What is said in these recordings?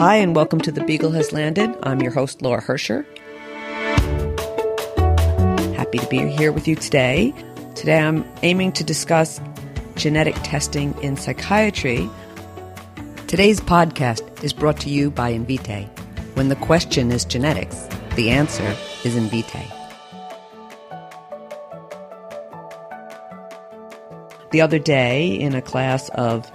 Hi, and welcome to The Beagle Has Landed. I'm your host, Laura Hercher. Happy to be here with you today. Today I'm aiming to discuss genetic testing in psychiatry. Today's podcast is brought to you by Invitae. When the question is genetics, the answer is Invitae. The other day, in a class of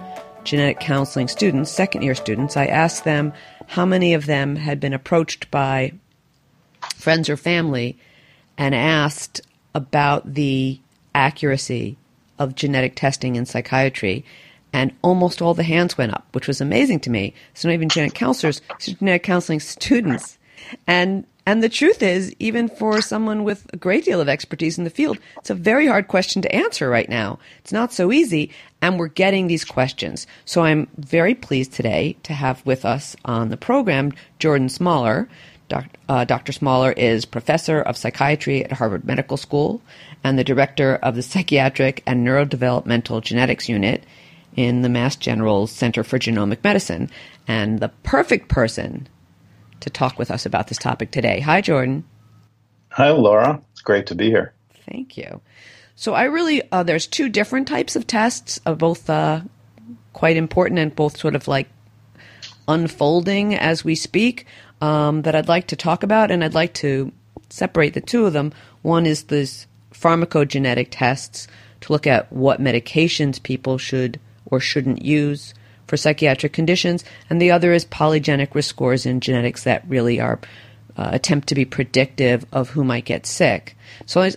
genetic counseling students, second year students, I asked them how many of them had been approached by friends or family and asked about the accuracy of genetic testing in psychiatry. And almost all the hands went up, which was amazing to me. So not even genetic counselors, genetic counseling students. And and the truth is, even for someone with a great deal of expertise in the field, it's a very hard question to answer right now. It's not so easy, and we're getting these questions. So I'm very pleased today to have with us on the program Jordan Smoller. Doc, uh, Dr. Smoller is professor of psychiatry at Harvard Medical School and the director of the Psychiatric and Neurodevelopmental Genetics Unit in the Mass General Center for Genomic Medicine, and the perfect person to talk with us about this topic today. Hi, Jordan. Hi, Laura. It's great to be here. Thank you. So, I really, uh, there's two different types of tests, uh, both uh, quite important and both sort of like unfolding as we speak, um, that I'd like to talk about, and I'd like to separate the two of them. One is this pharmacogenetic tests to look at what medications people should or shouldn't use for psychiatric conditions, and the other is polygenic risk scores in genetics that really are uh, attempt to be predictive of who might get sick. So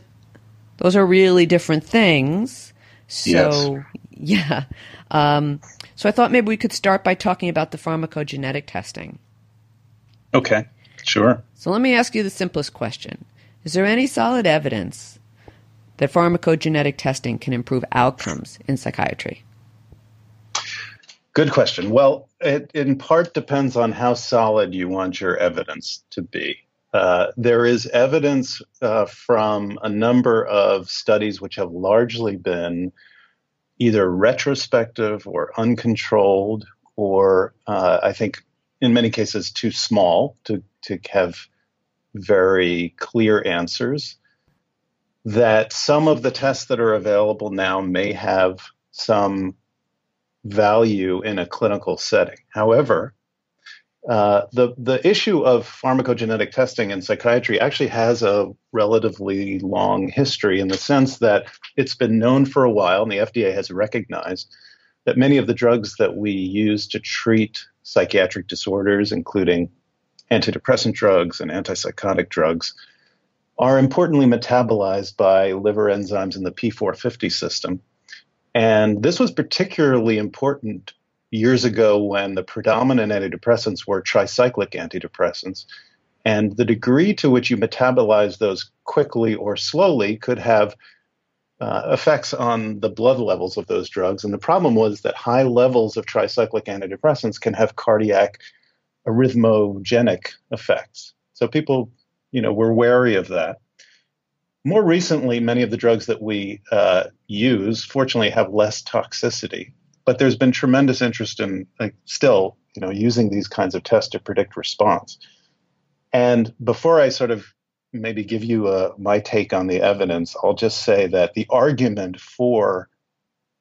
those are really different things. So yes. yeah, um, so I thought maybe we could start by talking about the pharmacogenetic testing. Okay, sure. So let me ask you the simplest question: Is there any solid evidence that pharmacogenetic testing can improve outcomes in psychiatry? Good question. Well, it in part depends on how solid you want your evidence to be. Uh, there is evidence uh, from a number of studies which have largely been either retrospective or uncontrolled, or uh, I think in many cases too small to, to have very clear answers. That some of the tests that are available now may have some value in a clinical setting. However, uh, the the issue of pharmacogenetic testing in psychiatry actually has a relatively long history in the sense that it's been known for a while, and the FDA has recognized that many of the drugs that we use to treat psychiatric disorders, including antidepressant drugs and antipsychotic drugs, are importantly metabolized by liver enzymes in the P450 system, and this was particularly important years ago when the predominant antidepressants were tricyclic antidepressants. And the degree to which you metabolize those quickly or slowly could have uh, effects on the blood levels of those drugs. And the problem was that high levels of tricyclic antidepressants can have cardiac arrhythmogenic effects. So people, you know, were wary of that. More recently, many of the drugs that we uh, use, fortunately, have less toxicity. But there's been tremendous interest in like, still, you know, using these kinds of tests to predict response. And before I sort of maybe give you a, uh, my take on the evidence, I'll just say that the argument for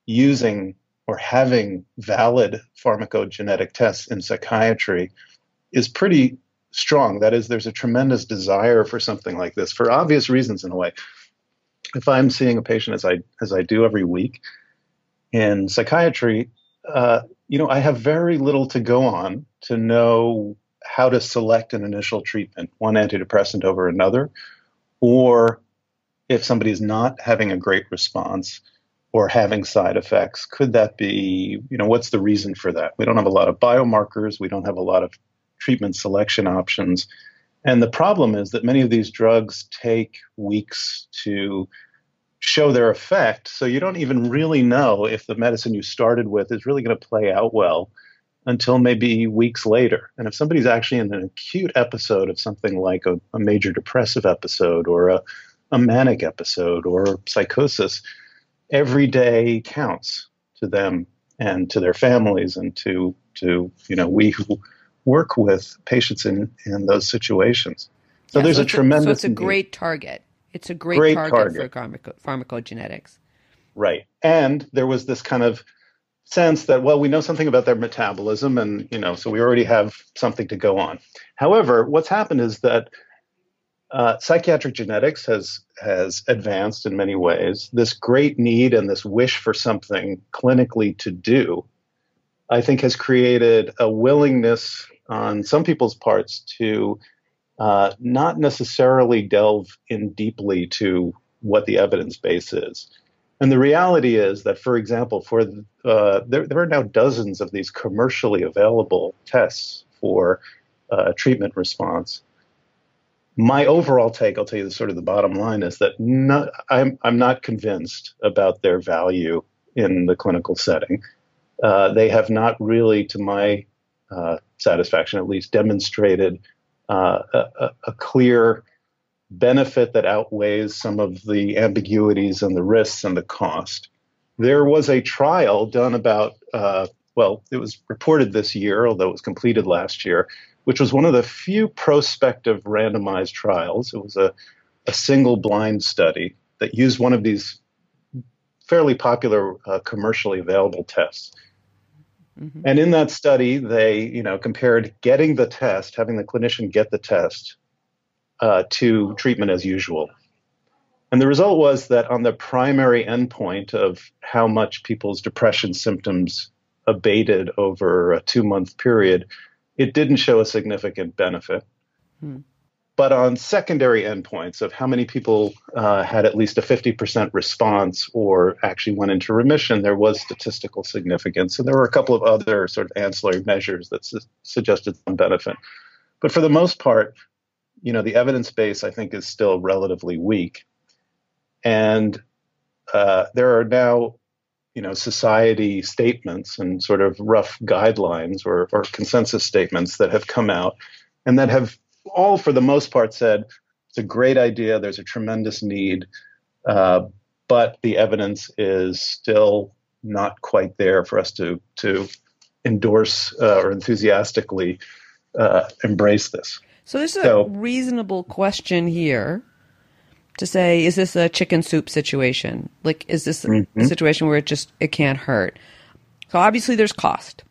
using or having valid pharmacogenetic tests in psychiatry is pretty strong. That is, there's a tremendous desire for something like this for obvious reasons in a way. If I'm seeing a patient as I as I do every week in psychiatry, uh, you know, I have very little to go on to know how to select an initial treatment, one antidepressant over another, or if somebody is not having a great response or having side effects, could that be, you know, what's the reason for that? We don't have a lot of biomarkers. We don't have a lot of treatment selection options. And the problem is that many of these drugs take weeks to show their effect. So you don't even really know if the medicine you started with is really going to play out well until maybe weeks later. And if somebody's actually in an acute episode of something like a, a major depressive episode or a, a manic episode or psychosis, every day counts to them and to their families and to to you know we who work with patients in, in those situations. So Yeah, there's a it's tremendous so it's a need. great target. It's a great, Great target, target. for pharmaco- pharmacogenetics. Right. And there was this kind of sense that, well, we know something about their metabolism, and, you know, so we already have something to go on. However, what's happened is that uh, psychiatric genetics has has advanced in many ways. This great need and this wish for something clinically to do, I think, has created a willingness on some people's parts to uh, not necessarily delve in deeply to what the evidence base is. And the reality is that, for example, for uh, there, there are now dozens of these commercially available tests for uh, treatment response. My overall take, I'll tell you the sort of the bottom line, is that not, I'm I'm not convinced about their value in the clinical setting. Uh, they have not really, to my satisfaction at least, demonstrated uh, a, a- a clear benefit that outweighs some of the ambiguities and the risks and the cost. There was a trial done about, uh, well, it was reported this year, although it was completed last year, which was one of the few prospective randomized trials. It was a, a single blind study that used one of these fairly popular uh, commercially available tests. Mhm. And in that study, they, you know, compared getting the test, having the clinician get the test, uh, to treatment as usual. And the result was that on the primary endpoint of how much people's depression symptoms abated over a two month period, it didn't show a significant benefit. Hmm. But on secondary endpoints of how many people uh, had at least a 50% response or actually went into remission, there was statistical significance. And there were a couple of other sort of ancillary measures that su- suggested some benefit. But for the most part, you know, the evidence base I think is still relatively weak. And uh, there are now, you know, society statements and sort of rough guidelines or, or consensus statements that have come out and that have all, for the most part, said it's a great idea. There's a tremendous need, uh, but the evidence is still not quite there for us to to endorse uh, or enthusiastically uh, embrace this. So there's a So- reasonable question here to say, is this a chicken soup situation? Like, is this a Mhm. situation where it just it can't hurt? So obviously there's cost,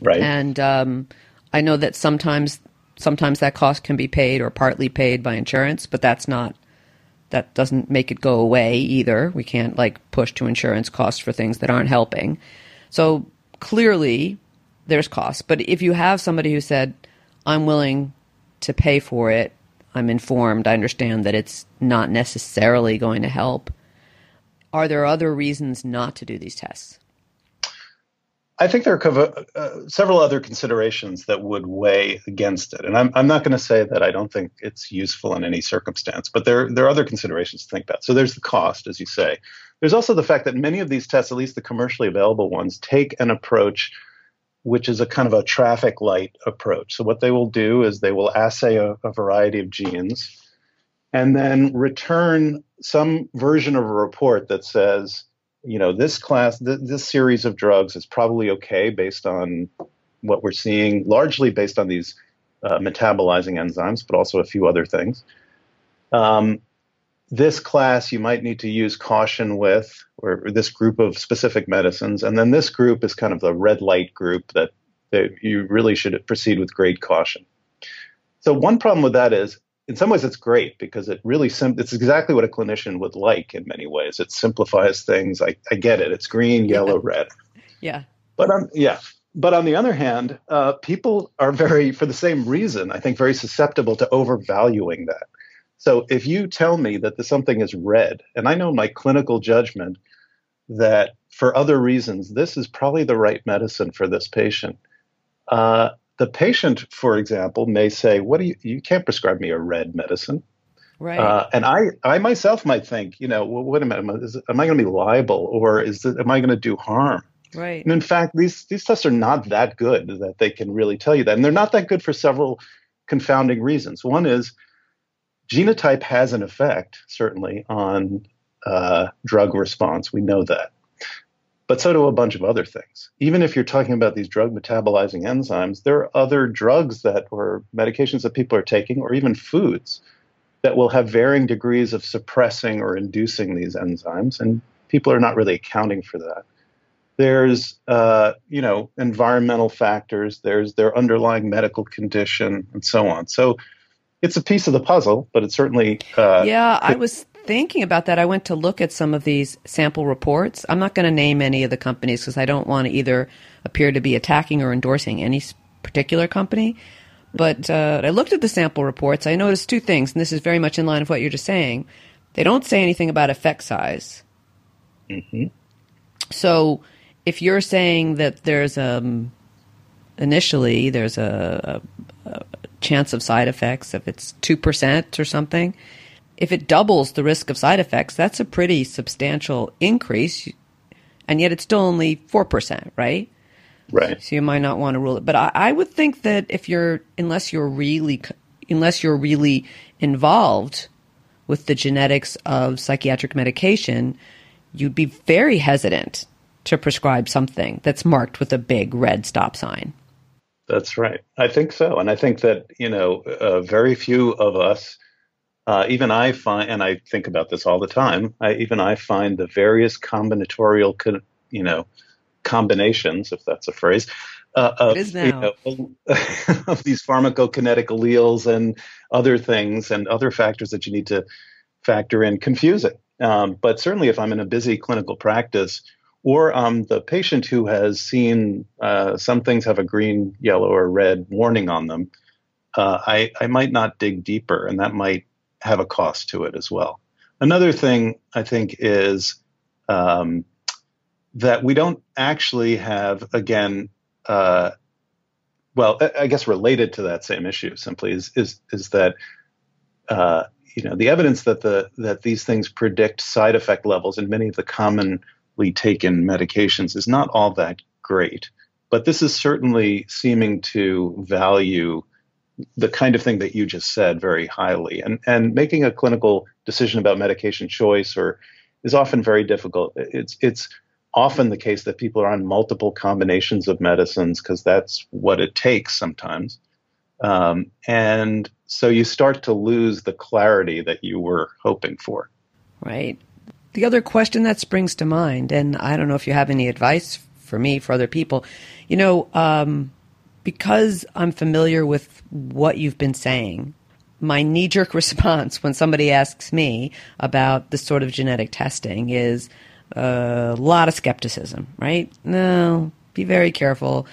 Right. and um, I know that sometimes sometimes that cost can be paid or partly paid by insurance, but that's not that doesn't make it go away either. We can't like push to insurance costs for things that aren't helping. So clearly there's costs. But if you have somebody who said, I'm willing to pay for it, I'm informed, I understand that it's not necessarily going to help, are there other reasons not to do these tests? I think there are uh, several other considerations that would weigh against it, and I'm, I'm not going to say that I don't think it's useful in any circumstance, but there there are other considerations to think about. So there's the cost, as you say. There's also the fact that many of these tests, at least the commercially available ones, take an approach which is a kind of a traffic light approach. So what they will do is they will assay a, a variety of genes, and then return some version of a report that says you know this class th- this series of drugs is probably okay based on what we're seeing largely based on these uh, metabolizing enzymes but also a few other things. Um, this class you might need to use caution with or, or this group of specific medicines and then this group is kind of the red light group that, that you really should proceed with great caution. So one problem with that is in some ways it's great because it really sim- it's exactly what a clinician would like in many ways. It simplifies things. I, I get it. It's green yellow red. Yeah. but on yeah. But on the other hand uh, people are very for the same reason i think very susceptible to overvaluing that. So if you tell me that the, something is red and i know my clinical judgment that for other reasons this is probably the right medicine for this patient uh, the patient, for example, may say, "What do you? You can't prescribe me a red medicine." Right. Uh, and I, I myself might think, you know, well, wait a minute, is, am I going to be liable, or is it, am I going to do harm? right. And in fact, these these tests are not that good that they can really tell you that, and they're not that good for several confounding reasons. One is genotype has an effect, certainly, on uh, drug response. We know that. But so do a bunch of other things. Even if you're talking about these drug metabolizing enzymes, there are other drugs that or medications that people are taking, or even foods that will have varying degrees of suppressing or inducing these enzymes, and people are not really accounting for that. There's, uh, you know, environmental factors. There's their underlying medical condition, and so on. So it's a piece of the puzzle, but it's certainly. Uh, yeah, I was thinking about that. I went to look at some of these sample reports. I'm not going to name any of the companies because I don't want to either appear to be attacking or endorsing any particular company. But uh, I looked at the sample reports. I noticed two things, and this is very much in line with what you're just saying. They don't say anything about effect size. Mm-hmm. So if you're saying that there's um, initially there's a, a, a chance of side effects, if it's two percent or something, if it doubles the risk of side effects, that's a pretty substantial increase, and yet it's still only four percent, right? Right. So you might not want to rule it, but I, I would think that if you're unless you're really unless you're really involved with the genetics of psychiatric medication, you'd be very hesitant to prescribe something that's marked with a big red stop sign. That's right. I think so. And I think that, you know, uh, very few of us, uh, even I find, and I think about this all the time, I, even I find the various combinatorial, co- you know, combinations, if that's a phrase, uh, of, you know, of these pharmacokinetic alleles and other things and other factors that you need to factor in confusing. Um, but certainly, if I'm in a busy clinical practice, or um, the patient who has seen uh, some things have a green, yellow, or red warning on them, uh, I, I might not dig deeper, and that might have a cost to it as well. Another thing I think is um, that we don't actually have, again, uh, well, I guess related to that same issue simply is is is that uh, you know the evidence that the that these things predict side effect levels in many of the commonly taken medications is not all that great. But this is certainly seeming to value the kind of thing that you just said very highly. And, and making a clinical decision about medication choice or is often very difficult. It's, it's often the case that people are on multiple combinations of medicines because that's what it takes sometimes. Um, and so you start to lose the clarity that you were hoping for. Right. The other question that springs to mind, and I don't know if you have any advice for me, for other people, you know, um, because I'm familiar with what you've been saying, my knee jerk response when somebody asks me about this sort of genetic testing is uh, a lot of skepticism, right? No, be very careful.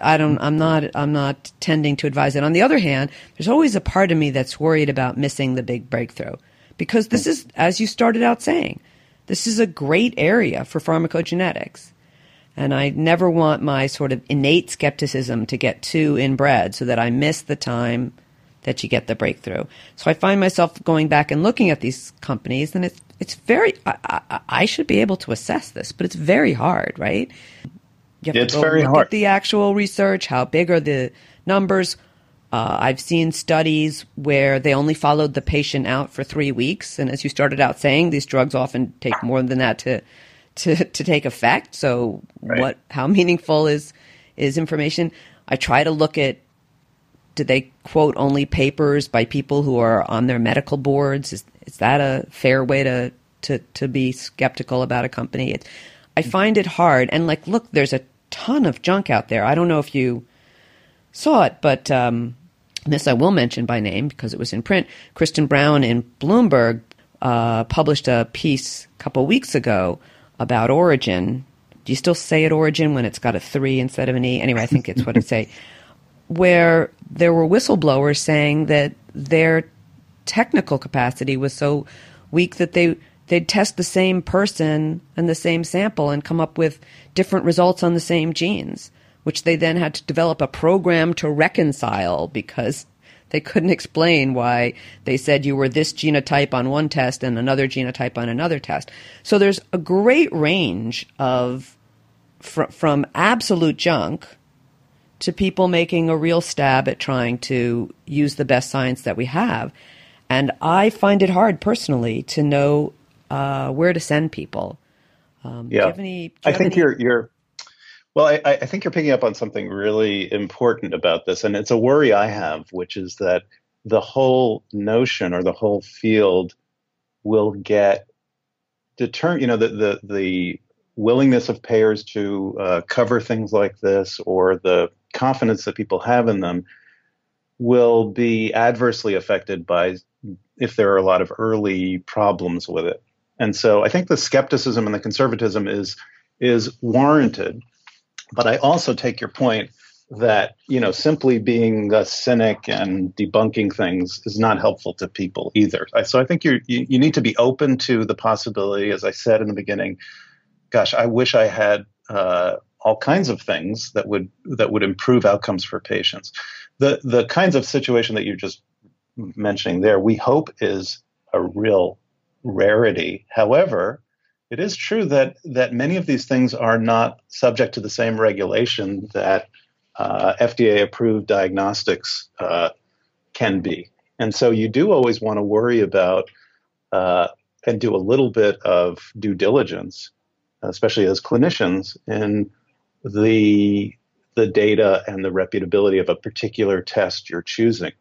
I don't I'm not I'm not tending to advise it. On the other hand, there's always a part of me that's worried about missing the big breakthrough because this is, as you started out saying, this is a great area for pharmacogenetics. And I never want my sort of innate skepticism to get too inbred so that I miss the time that you get the breakthrough. So I find myself going back and looking at these companies, and it's it's very. I, I, I should be able to assess this, but it's very hard, right? You have it's very look hard. At the actual research, how big are the numbers? Uh, I've seen studies where they only followed the patient out for three weeks, and as you started out saying, these drugs often take more than that to to, to take effect. So, right. what how meaningful is is information? I try to look at did they quote only papers by people who are on their medical boards? Is is that a fair way to to to be skeptical about a company? It, I find it hard, and like, look, there's a ton of junk out there. I don't know if you saw it, but um, this I will mention by name because it was in print. Kristen Brown in Bloomberg uh, published a piece a couple weeks ago about Orig3n. Do you still say it origin when it's got a three instead of an e? Anyway, I think it's what it say. Where there were whistleblowers saying that their technical capacity was so weak that they they'd test the same person and the same sample and come up with different results on the same genes which they then had to develop a program to reconcile because they couldn't explain why they said you were this genotype on one test and another genotype on another test. So there's a great range of fr- from absolute junk to people making a real stab at trying to use the best science that we have. And I find it hard personally to know uh, where to send people. Um, yeah, any, I think any... you're you're. Well, I, I think you're picking up on something really important about this, and it's a worry I have, which is that the whole notion or the whole field will get determined. You know, the the the willingness of payers to uh, cover things like this or the confidence that people have in them will be adversely affected by if there are a lot of early problems with it. And so I think the skepticism and the conservatism is is warranted. But I also take your point that you know simply being a cynic and debunking things is not helpful to people either. So I think you you need to be open to the possibility, as I said in the beginning. Gosh, I wish I had uh, all kinds of things that would that would improve outcomes for patients. The the kinds of situation that you're just mentioning there, we hope is a real rarity. However, it is true that that many of these things are not subject to the same regulation that uh, FDA approved diagnostics uh, can be. And so you do always want to worry about uh, and do a little bit of due diligence, especially as clinicians, in the the data and the reputability of a particular test you're choosing.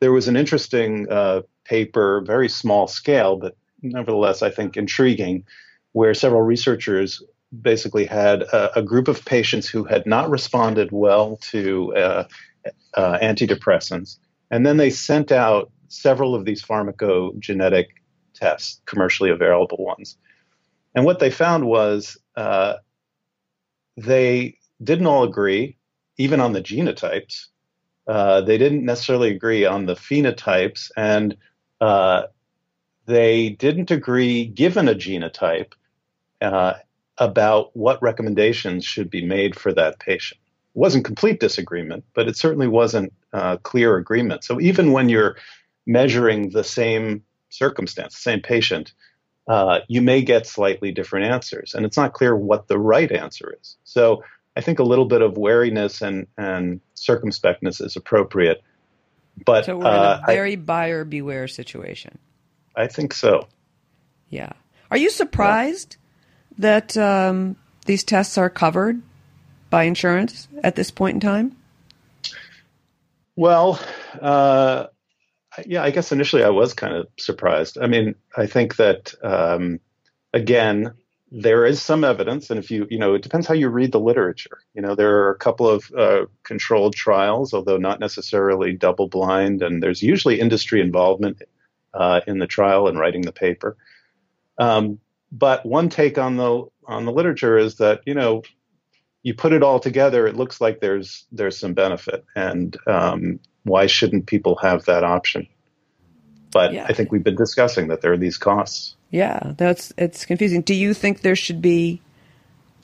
There was an interesting uh, paper, very small scale, but nevertheless, I think intriguing, where several researchers basically had a, a group of patients who had not responded well to uh, uh, antidepressants, and then they sent out several of these pharmacogenetic tests, commercially available ones. And what they found was uh, they didn't all agree, even on the genotypes. Uh, they didn't necessarily agree on the phenotypes, and uh, they didn't agree, given a genotype, uh, about what recommendations should be made for that patient. It wasn't complete disagreement, but it certainly wasn't uh, clear agreement. So even when you're measuring the same circumstance, the same patient, uh, you may get slightly different answers, and it's not clear what the right answer is. So I think a little bit of wariness and, and circumspectness is appropriate. But so we're in a uh, very I, buyer beware situation. I think so. Yeah. Are you surprised yeah. That um, these tests are covered by insurance at this point in time? Well, uh, yeah, I guess initially I was kind of surprised. I mean, I think that um, again, there is some evidence, and if you, you know, it depends how you read the literature. You know, there are a couple of uh, controlled trials, although not necessarily double blind, and there's usually industry involvement uh, in the trial and writing the paper. Um, but one take on the on the literature is that you know you put it all together, it looks like there's there's some benefit, and um, why shouldn't people have that option? But yeah. I think we've been discussing that there are these costs. Yeah, that's it's confusing. Do you think there should be?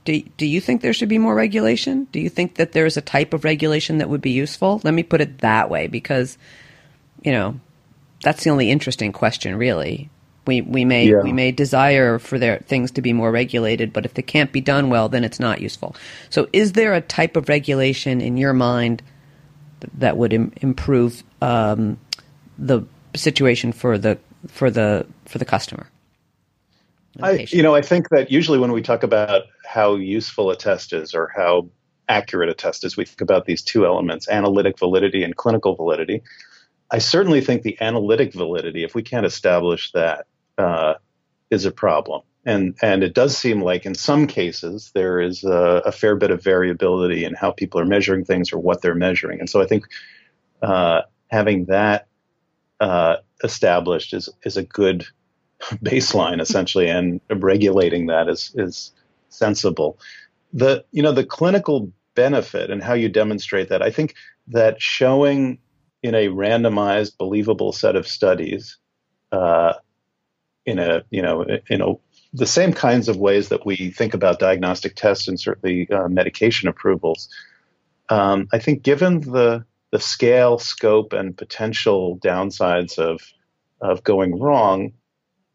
Do, do you think there should be more regulation? Do you think that there's a type of regulation that would be useful? Let me put it that way, because you know that's the only interesting question, really. We we may yeah. we may desire for their things to be more regulated, but if they can't be done well, then it's not useful. So, is there a type of regulation in your mind that would Im- improve um, the situation for the for the for the customer? I, you know, I think that usually when we talk about how useful a test is or how accurate a test is, we think about these two elements: analytic validity and clinical validity. I certainly think the analytic validity, if we can't establish that, uh, is a problem. And and it does seem like in some cases there is a, a, fair bit of variability in how people are measuring things or what they're measuring. And so I think uh, having that uh, established is is a good baseline essentially, and regulating that is is sensible. The you know the clinical benefit and how you demonstrate that. I think that showing in a randomized, believable set of studies, uh, in a you know in a the same kinds of ways that we think about diagnostic tests and certainly uh, medication approvals. Um, I think given the the scale, scope, and potential downsides of of going wrong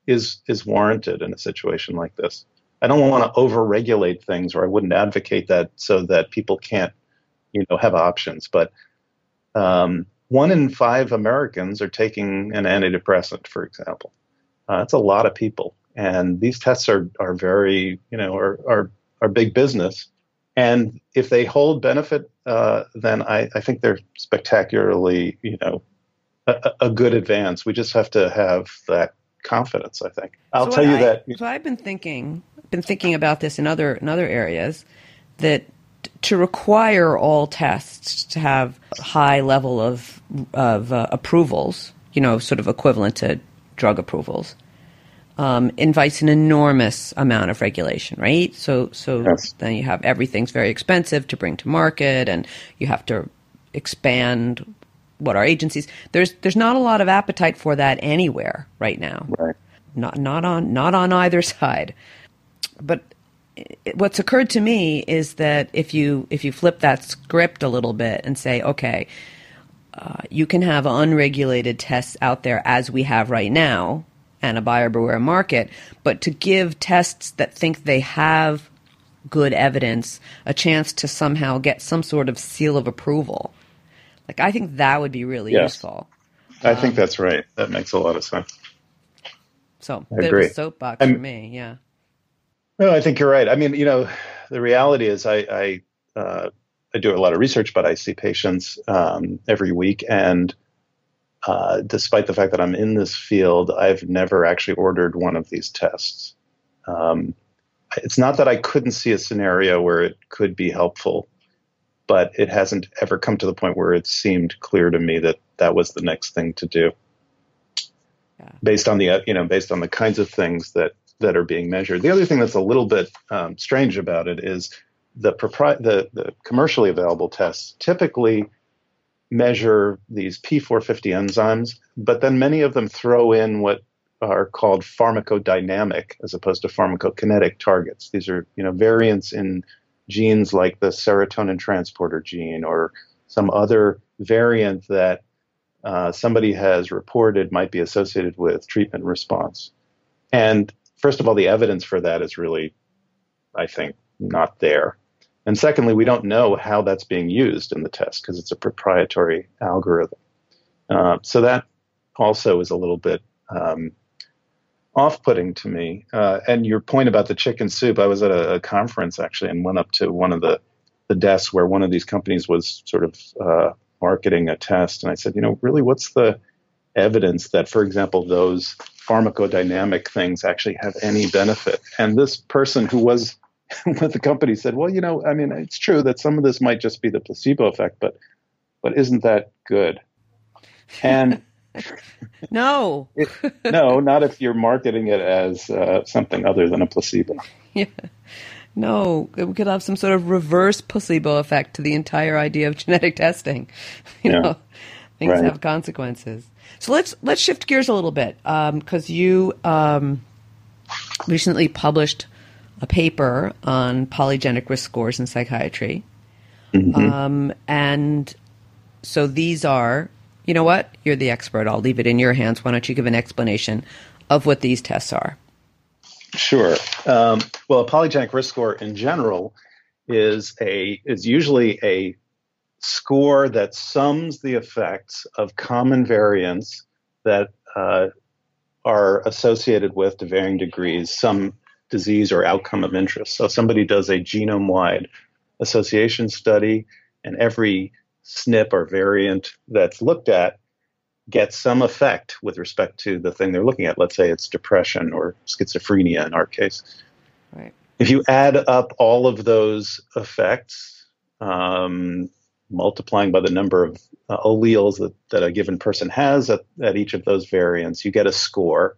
is is warranted in a situation like this. I don't want to overregulate things, or I wouldn't advocate that so that people can't, you know, have options. But um, one in five Americans are taking an antidepressant, for example. Uh, that's a lot of people, and these tests are are very you know are are, are big business. And if they hold benefit, uh, then I, I think they're spectacularly you know a, a, good advance. We just have to have that confidence. I think I'll so tell you I, that. So I've been thinking, been thinking about this in other in other areas that to require all tests to have high level of of uh, approvals, you know, sort of equivalent to drug approvals, um, invites an enormous amount of regulation, right? So, so yes. then you have everything's very expensive to bring to market, and you have to expand what our agencies. There's there's not a lot of appetite for that anywhere right now. Right. Not not on not on either side, but what's occurred to me is that if you if you flip that script a little bit and say, okay, uh, you can have unregulated tests out there as we have right now, and a buyer beware market, but to give tests that think they have good evidence a chance to somehow get some sort of seal of approval. Like I think that would be really yes. useful. I um, think that's right. That makes a lot of sense. So, I agree. soapbox I'm, for me, yeah. No, I think you're right. I mean, you know, the reality is I I, uh, I do a lot of research, but I see patients um, every week, and uh, despite the fact that I'm in this field, I've never actually ordered one of these tests. Um, it's not that I couldn't see a scenario where it could be helpful, but it hasn't ever come to the point where it seemed clear to me that that was the next thing to do. Yeah. Based on the you know based on the kinds of things that that are being measured. The other thing that's a little bit um, strange about it is the, propri- the, the commercially available tests typically measure these P450 enzymes, but then many of them throw in what are called pharmacodynamic as opposed to pharmacokinetic targets. These are you know variants in genes like the serotonin transporter gene or some other variant that uh, somebody has reported might be associated with treatment response. And first of all, the evidence for that is really, I think, not there. And secondly, we don't know how that's being used in the test because it's a proprietary algorithm. Uh, so that also is a little bit um, off-putting to me. Uh, and your point about the chicken soup, I was at a, a, conference actually and went up to one of the the desks where one of these companies was sort of uh, marketing a test, and I said, you know, really, what's the evidence that, for example, those pharmacodynamic things actually have any benefit. And this person who was with the company said, "Well, you know, I mean, it's true that some of this might just be the placebo effect, but but isn't that good?" And no, it, no, not if you're marketing it as uh, something other than a placebo. Yeah. No, we could have some sort of reverse placebo effect to the entire idea of genetic testing. You yeah. know, things right. have consequences. So let's let's shift gears a little bit because um, you um, recently published a paper on polygenic risk scores in psychiatry, mm-hmm. um, and so these are. You know what? You're the expert. I'll leave it in your hands. Why don't you give an explanation of what these tests are? Sure. Um, well, a polygenic risk score in general is a is usually a score that sums the effects of common variants that uh, are associated with, to varying degrees, some disease or outcome of interest. So somebody does a genome wide association study, and every SNP or variant that's looked at gets some effect with respect to the thing they're looking at. Let's say it's depression or schizophrenia in our case. Right. If you add up all of those effects, um, multiplying by the number of uh, alleles that, that a given person has at, at each of those variants, you get a score.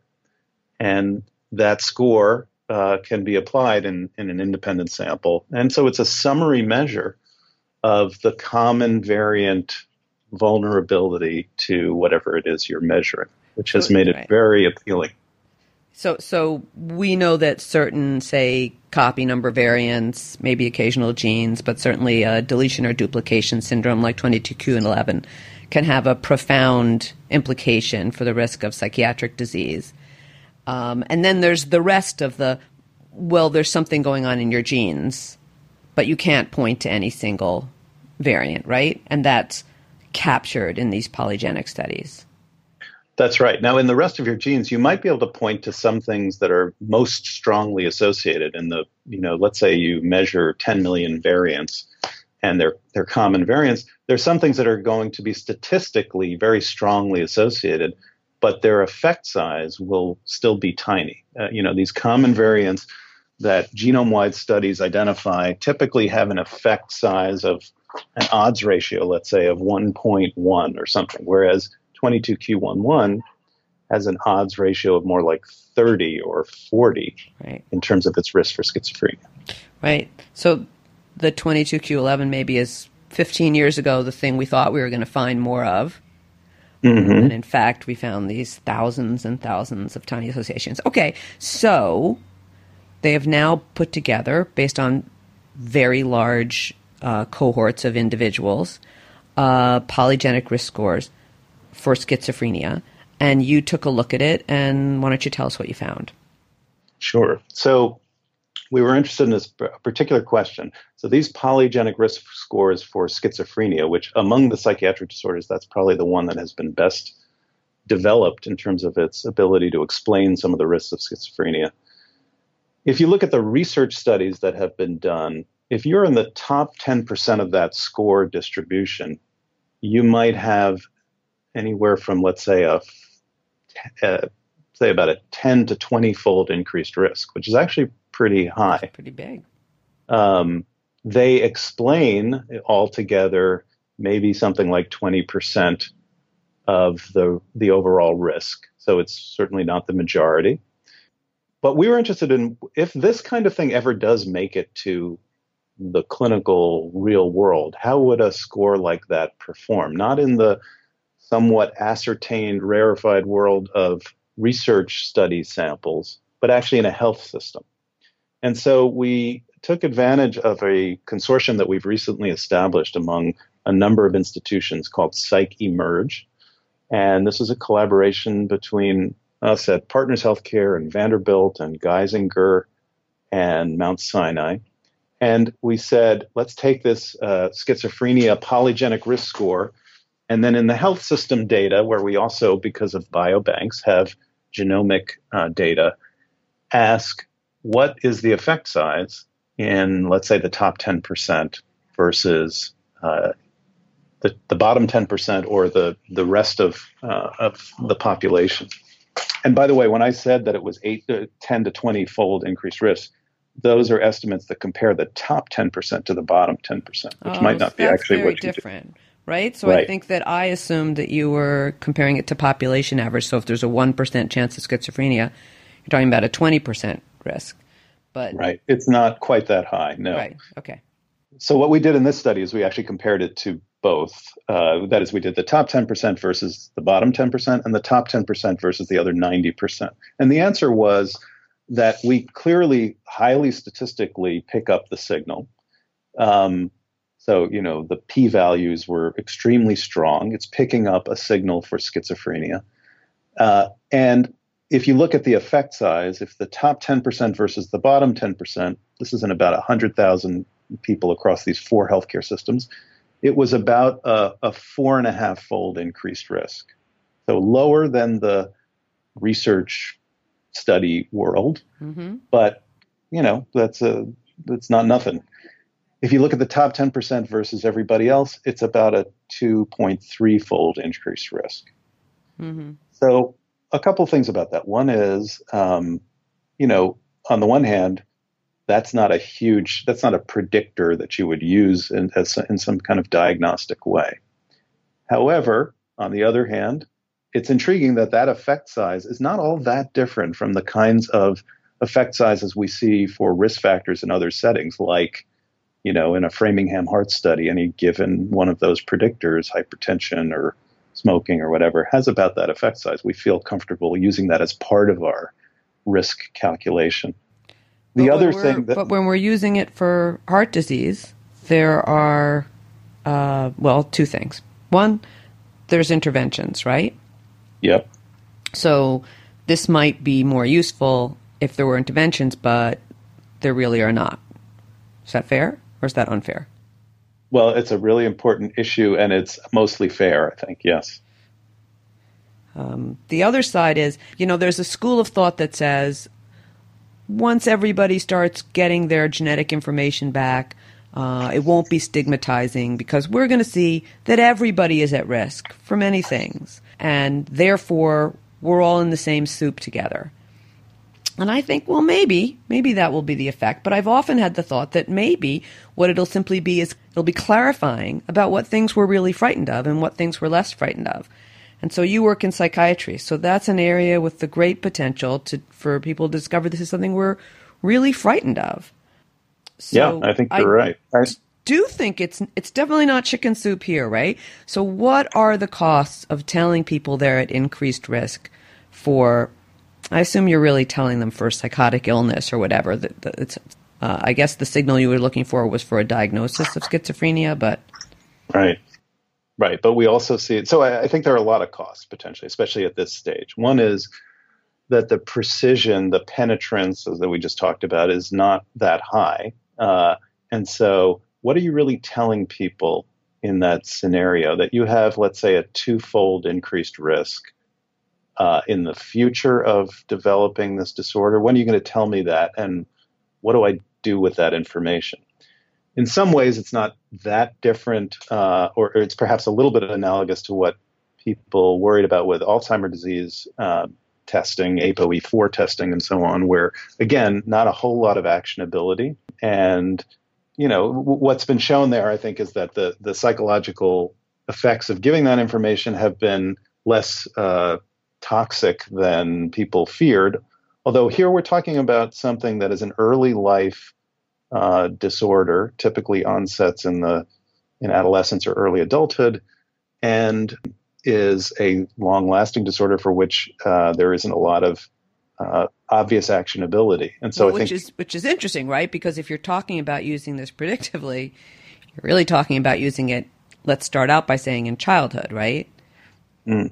And that score uh, can be applied in, in an independent sample. And so it's a summary measure of the common variant vulnerability to whatever it is you're measuring, which has made it very appealing. So, so we know that certain, say, copy number variants, maybe occasional genes, but certainly a deletion or duplication syndrome like 22q and 11 can have a profound implication for the risk of psychiatric disease. Um, and then there's the rest of the, well, there's something going on in your genes, but you can't point to any single variant, right? And that's captured in these polygenic studies. That's right. Now, in the rest of your genes, you might be able to point to some things that are most strongly associated. In the, you know, let's say you measure 10 million variants, and they're they're common variants. There's some things that are going to be statistically very strongly associated, but their effect size will still be tiny. Uh, you know, these common variants that genome-wide studies identify typically have an effect size of an odds ratio, let's say, of 1.1 or something, whereas 22q11 has an odds ratio of more like 30 or 40 right. in terms of its risk for schizophrenia. Right. So the 22q11 maybe is 15 years ago the thing we thought we were going to find more of. Mm-hmm. And in fact, we found these thousands and thousands of tiny associations. Okay, so they have now put together, based on very large uh, cohorts of individuals, uh, polygenic risk scores for schizophrenia, and you took a look at it. And why don't you tell us what you found? Sure. So we were interested in this particular question. So these polygenic risk scores for schizophrenia, which among the psychiatric disorders, that's probably the one that has been best developed in terms of its ability to explain some of the risks of schizophrenia. If you look at the research studies that have been done, if you're in the top 10% of that score distribution, you might have anywhere from let's say a, a say about a 10 to 20 fold increased risk, which is actually pretty high. That's pretty big. Um, they explain altogether maybe something like 20% of the the overall risk. So it's certainly not the majority. But we were interested in if this kind of thing ever does make it to the clinical real world, how would a score like that perform? Not in the somewhat ascertained, rarefied world of research study samples, but actually in a health system. And so we took advantage of a consortium that we've recently established among a number of institutions called PsycheMERGE. And this is a collaboration between us at Partners Healthcare and Vanderbilt and Geisinger and Mount Sinai. And we said, let's take this uh, schizophrenia polygenic risk score and then in the health system data, where we also, because of biobanks, have genomic uh, data, ask what is the effect size in, let's say, the top 10% versus uh, the, the bottom 10% or the, the rest of, uh, of the population. And by the way, when I said that it was eight, to 10 to 20 fold increased risk, those are estimates that compare the top 10% to the bottom 10%, which oh, might not be actually what you different. Do right? So right. I think that I assumed that you were comparing it to population average. So if there's a 1% chance of schizophrenia, you're talking about a 20% risk. But Right. It's not quite that high, no. Right. Okay. So what we did in this study is we actually compared it to both. Uh, that is, we did the top 10% versus the bottom 10% and the top 10% versus the other 90%. And the answer was that we clearly, highly statistically pick up the signal. Um, so, you know, the p values were extremely strong. It's picking up a signal for schizophrenia. Uh, and if you look at the effect size, if the top 10% versus the bottom 10%, this is in about 100,000 people across these four healthcare systems, it was about a, a four and a half fold increased risk. So lower than the research study world, mm-hmm. but you know that's a that's not nothing. If you look at the top 10% versus everybody else, it's about a 2.3 fold increased risk. Mm-hmm. So, a couple things about that. One is, um, you know, on the one hand, that's not a huge, that's not a predictor that you would use in, as, in some kind of diagnostic way. However, on the other hand, it's intriguing that that effect size is not all that different from the kinds of effect sizes we see for risk factors in other settings, like you know, in a Framingham heart study, any given one of those predictors, hypertension or smoking or whatever, has about that effect size. We feel comfortable using that as part of our risk calculation. The but other thing that. But when we're using it for heart disease, there are, uh, well, two things. One, there's interventions, right? Yep. So this might be more useful if there were interventions, but there really are not. Is that fair? or is that unfair? Well, it's a really important issue, and it's mostly fair, I think. Yes. Um, the other side is, you know, there's a school of thought that says once everybody starts getting their genetic information back, uh, it won't be stigmatizing because we're going to see that everybody is at risk for many things. And therefore, we're all in the same soup together. And I think, well, maybe, maybe that will be the effect. But I've often had the thought that maybe what it'll simply be is it'll be clarifying about what things we're really frightened of and what things we're less frightened of. And so you work in psychiatry. So that's an area with the great potential to, for people to discover this is something we're really frightened of. So yeah, I think you're I right. I do think it's it's definitely not chicken soup here, right? So what are the costs of telling people they're at increased risk for I assume you're really telling them for psychotic illness or whatever. That, uh, I guess the signal you were looking for was for a diagnosis of schizophrenia, but right. Right, but we also see it. So I, I, think there are a lot of costs potentially, especially at this stage. One is that the precision, the penetrance that we just talked about, is not that high. Uh, and so, what are you really telling people in that scenario? That you have, let's say, a twofold increased risk uh, in the future of developing this disorder? When are you going to tell me that? And what do I do with that information? in some ways, it's not that different, uh, or, or, it's perhaps a little bit analogous to what people worried about with Alzheimer's disease uh, testing, ApoE4 testing, and so on, where again, not a whole lot of actionability. And you know, w- what's been shown there, I think, is that the the psychological effects of giving that information have been less uh, toxic than people feared. Although here we're talking about something that is an early life uh, disorder, typically onsets in the in adolescence or early adulthood, and is a long-lasting disorder for which uh, there isn't a lot of uh, obvious actionability. And so well, which think is which is interesting, right? Because if you're talking about using this predictively, you're really talking about using it. Let's start out by saying in childhood, right? Mm.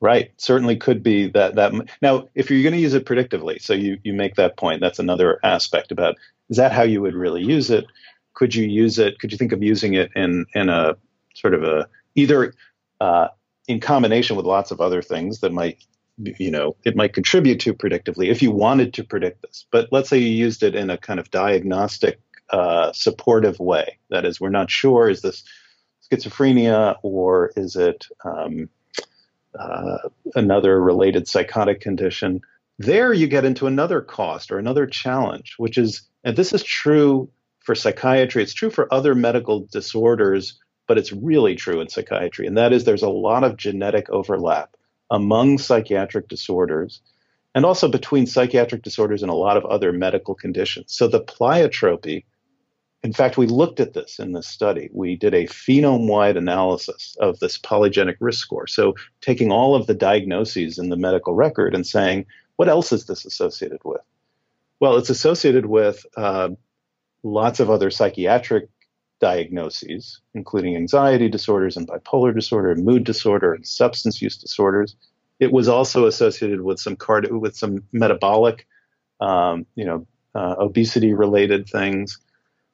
Right. Certainly could be that that now if you're going to use it predictively, so you you make that point. That's another aspect about is that how you would really use it? Could you use it? Could you think of using it in in a sort of a either uh, in combination with lots of other things that might you know it might contribute to predictively if you wanted to predict this. But let's say you used it in a kind of diagnostic uh, supportive way. That is, we're not sure is this schizophrenia or is it um, uh, another related psychotic condition. There you get into another cost or another challenge, which is and this is true for psychiatry, it's true for other medical disorders, but it's really true in psychiatry. And that is there's a lot of genetic overlap among psychiatric disorders and also between psychiatric disorders and a lot of other medical conditions. So the pleiotropy, in fact, we looked at this in this study. We did a phenome wide analysis of this polygenic risk score. So taking all of the diagnoses in the medical record and saying, what else is this associated with? Well, it's associated with uh, lots of other psychiatric diagnoses, including anxiety disorders and bipolar disorder, and mood disorder, and substance use disorders. It was also associated with some card- with some metabolic, um, you know, uh, obesity-related things.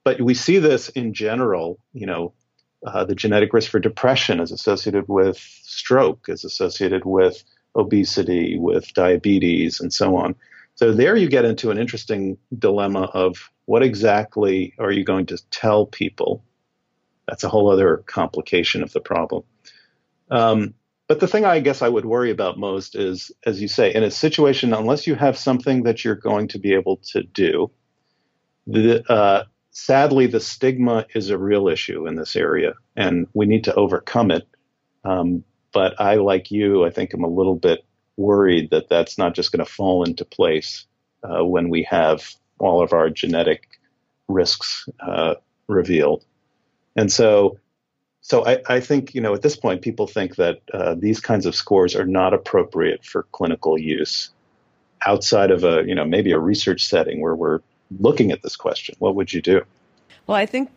But we see this in general. You know, uh, the genetic risk for depression is associated with stroke, is associated with obesity, with diabetes, and so on. So there you get into an interesting dilemma of what exactly are you going to tell people? That's a whole other complication of the problem. Um, but the thing I guess I would worry about most is, as you say, in a situation, unless you have something that you're going to be able to do, the, uh, sadly, the stigma is a real issue in this area, and we need to overcome it. Um, but I, like you, I think I'm a little bit worried that that's not just going to fall into place uh, when we have all of our genetic risks uh, revealed. And so, so I, I, think you know at this point people think that uh, these kinds of scores are not appropriate for clinical use outside of a you know maybe a research setting where we're looking at this question. What would you do? Well, I think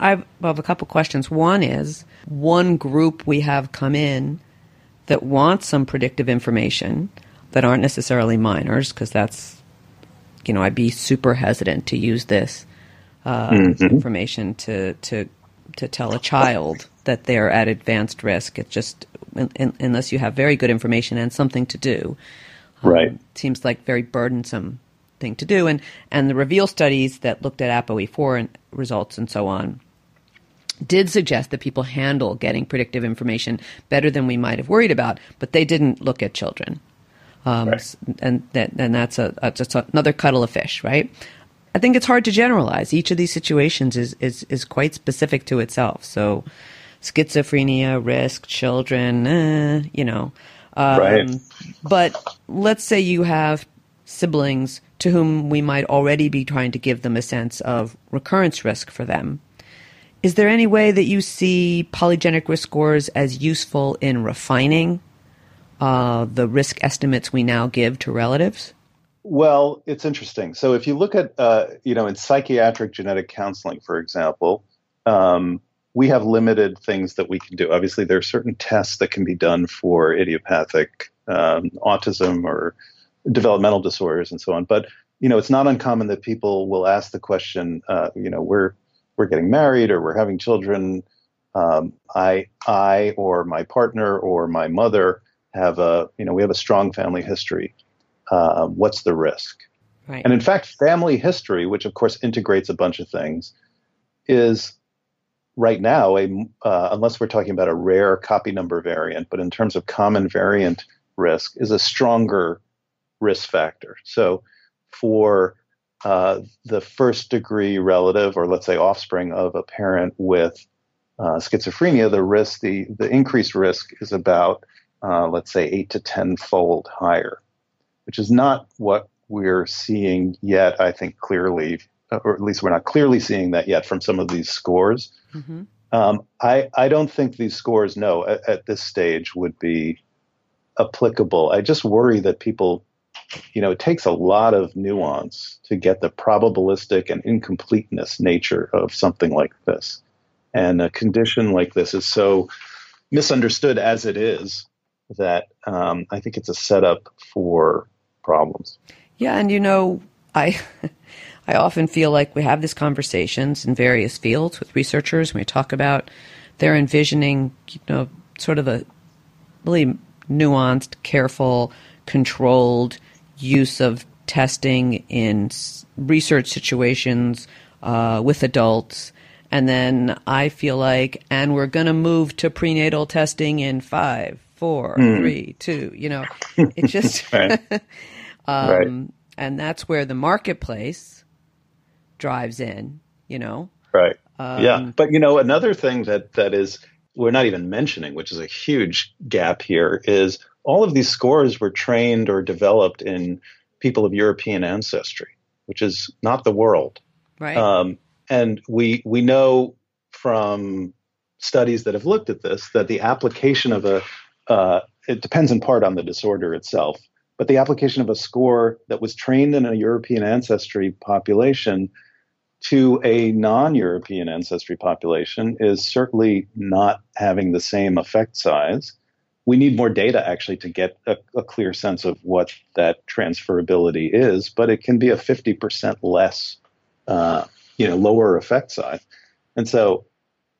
I have a couple questions. One is one group we have come in that wants some predictive information that aren't necessarily minors, because that's, you know, I'd be super hesitant to use this uh, mm-hmm. information to, to, to tell a child that they're at advanced risk. It's just, in, in, unless you have very good information and something to do. Um, right. Seems like very burdensome thing to do. And, and the reveal studies that looked at ApoE4 and results and so on did suggest that people handle getting predictive information better than we might have worried about, but they didn't look at children. Um, right. And that, and that's a, a, just another cuddle of fish, right? I think it's hard to generalize. Each of these situations is, is, is quite specific to itself. So, schizophrenia, risk, children, eh, you know. Um, right. But let's say you have siblings to whom we might already be trying to give them a sense of recurrence risk for them. Is there any way that you see polygenic risk scores as useful in refining uh, the risk estimates we now give to relatives? Well, it's interesting. So if you look at, uh, you know, in psychiatric genetic counseling, for example, um, we have limited things that we can do. Obviously, there are certain tests that can be done for idiopathic um, autism or developmental disorders and so on. But you know, it's not uncommon that people will ask the question, uh, you know, we're we're getting married or we're having children. Um, I I or my partner or my mother have a you know we have a strong family history. Uh, what's the risk? Right. And in fact, family history, which of course integrates a bunch of things, is right now, a, uh, unless we're talking about a rare copy number variant, but in terms of common variant risk, is a stronger risk factor. So for uh, the first degree relative, or let's say offspring of a parent with uh, schizophrenia, the risk, the, the increased risk is about, uh, let's say, eight to 10 fold higher, which is not what we're seeing yet, I think, clearly or at least we're not clearly seeing that yet from some of these scores. Mm-hmm. Um, I, I don't think these scores, no, at, at, this stage would be applicable. I just worry that people, you know, it takes a lot of nuance to get the probabilistic and incompleteness nature of something like this. And a condition like this is so misunderstood as it is that um, I think it's a setup for problems. Yeah, and you know, I I often feel like we have these conversations in various fields with researchers when we talk about they're envisioning, you know, sort of a really nuanced, careful, controlled use of testing in research situations uh, with adults. And then I feel like, and we're going to move to prenatal testing in five, four, mm. three, two. You know, it just, right. um, right. and that's where the marketplace drives in, you know? Right. Um, yeah. But, you know, another thing that, that is, we're not even mentioning, which is a huge gap here, is all of these scores were trained or developed in people of European ancestry, which is not the world. Right. Um, and we we know from studies that have looked at this that the application of a uh, it depends in part on the disorder itself, but the application of a score that was trained in a European ancestry population to a non-European ancestry population is certainly not having the same effect size. We need more data actually to get a, a clear sense of what that transferability is, but it can be a 50% less, uh, you know, lower effect size. And so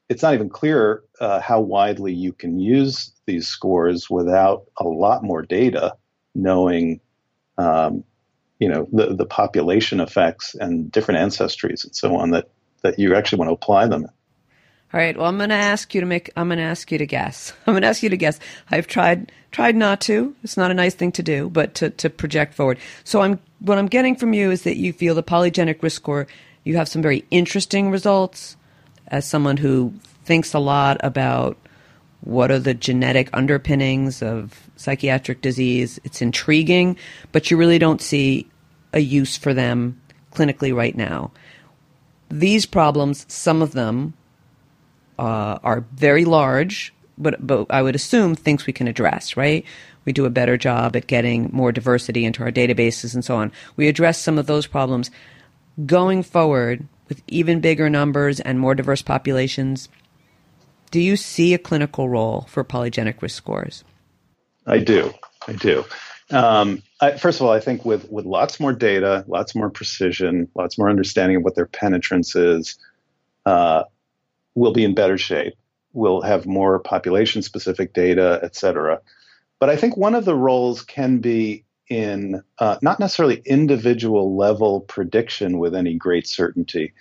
it's not even clear uh, how widely you can use these scores without a lot more data, knowing um, you know the the population effects and different ancestries and so on that that you actually want to apply them. All right. Well, I'm going to ask you to make. I'm going to ask you to guess. I'm going to ask you to guess. I've tried tried not to. It's not a nice thing to do, but to to project forward. So I'm what I'm getting from you is that you feel the polygenic risk score. You have some very interesting results as someone who thinks a lot about what are the genetic underpinnings of psychiatric disease. It's intriguing, but you really don't see a use for them clinically right now. These problems, some of them uh, are very large, but, but I would assume things we can address, right? We do a better job at getting more diversity into our databases and so on. We address some of those problems. Going forward with even bigger numbers and more diverse populations, do you see a clinical role for polygenic risk scores? I do. I do. Um, I, first of all, I think with with lots more data, lots more precision, lots more understanding of what their penetrance is, uh, we'll be in better shape. we'll have more population specific data, et cetera. But I think one of the roles can be in uh, not necessarily individual level prediction with any great certainty,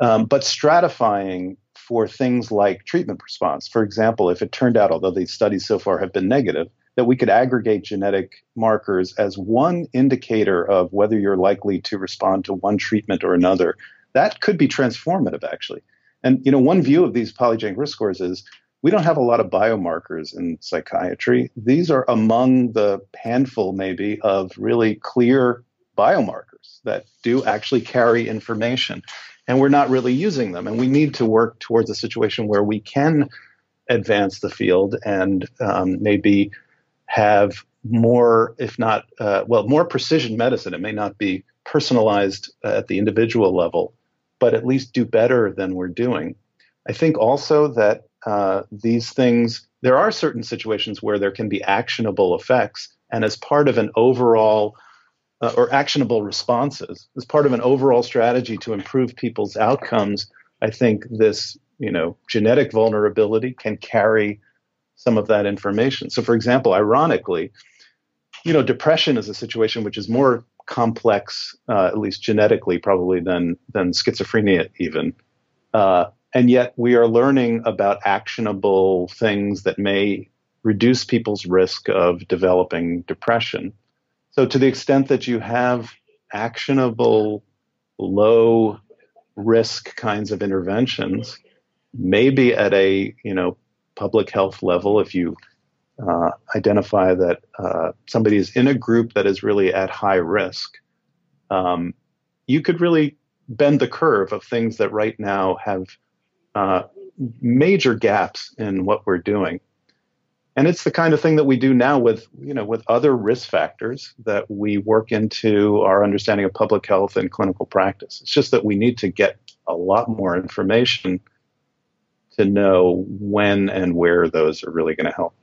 um, but stratifying for things like treatment response. For example, if it turned out, although these studies so far have been negative, that we could aggregate genetic markers as one indicator of whether you're likely to respond to one treatment or another, that could be transformative, actually. And you know, one view of these polygenic risk scores is we don't have a lot of biomarkers in psychiatry. These are among the handful, maybe, of really clear biomarkers that do actually carry information. And we're not really using them. And we need to work towards a situation where we can advance the field and um, maybe have more, if not, uh, well, more precision medicine. It may not be personalized at the individual level, but at least do better than we're doing. I think also that uh, these things, there are certain situations where there can be actionable effects, and as part of an overall uh, or actionable responses, as part of an overall strategy to improve people's outcomes, I think this, you know, genetic vulnerability can carry some of that information. So, for example, ironically, you know, depression is a situation which is more complex, uh, at least genetically, probably than than schizophrenia even. Uh, and yet, we are learning about actionable things that may reduce people's risk of developing depression. So, to the extent that you have actionable, low risk kinds of interventions, maybe at a you know public health level, if you uh, identify that uh, somebody is in a group that is really at high risk, um, you could really bend the curve of things that right now have uh, major gaps in what we're doing. And it's the kind of thing that we do now with, you know, with other risk factors that we work into our understanding of public health and clinical practice. It's just that we need to get a lot more information to know when and where those are really going to help.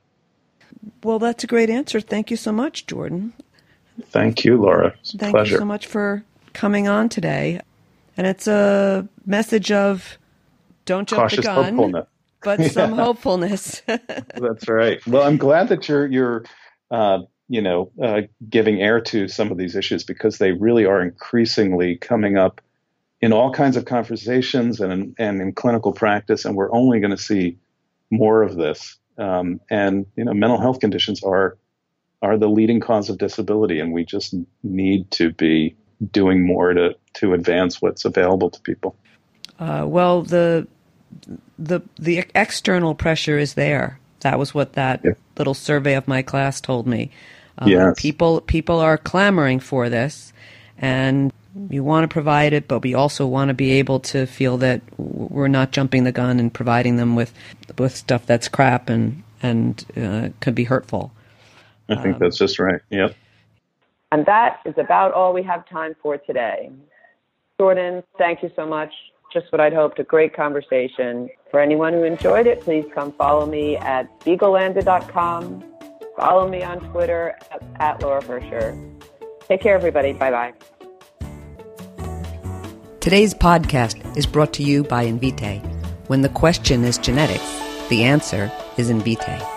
Well, that's a great answer. Thank you so much, Jordan. Thank you, Laura. Thank pleasure. you so much for coming on today. And it's a message of don't jump Cautious the gun, hopefulness. but some hopefulness. That's right. Well, I'm glad that you're you're uh, you know uh, giving air to some of these issues because they really are increasingly coming up in all kinds of conversations and and in clinical practice, and we're only going to see more of this. Um, and you know, mental health conditions are are the leading cause of disability, and we just need to be doing more to to advance what's available to people. Uh, well, the the the external pressure is there. That was what that yeah. little survey of my class told me. Um, yes. People people are clamoring for this, and we want to provide it, but we also want to be able to feel that we're not jumping the gun and providing them with with stuff that's crap and and uh, could be hurtful. I think um, that's just right. Yep. And that is about all we have time for today. Jordan, thank you so much just what I'd hoped, a great conversation. For anyone who enjoyed it, please come follow me at beaglelander.com. Follow me on Twitter at, at Laura Hercher. Take care, everybody. Bye bye. Today's podcast is brought to you by Invitae. When the question is genetics, the answer is Invitae.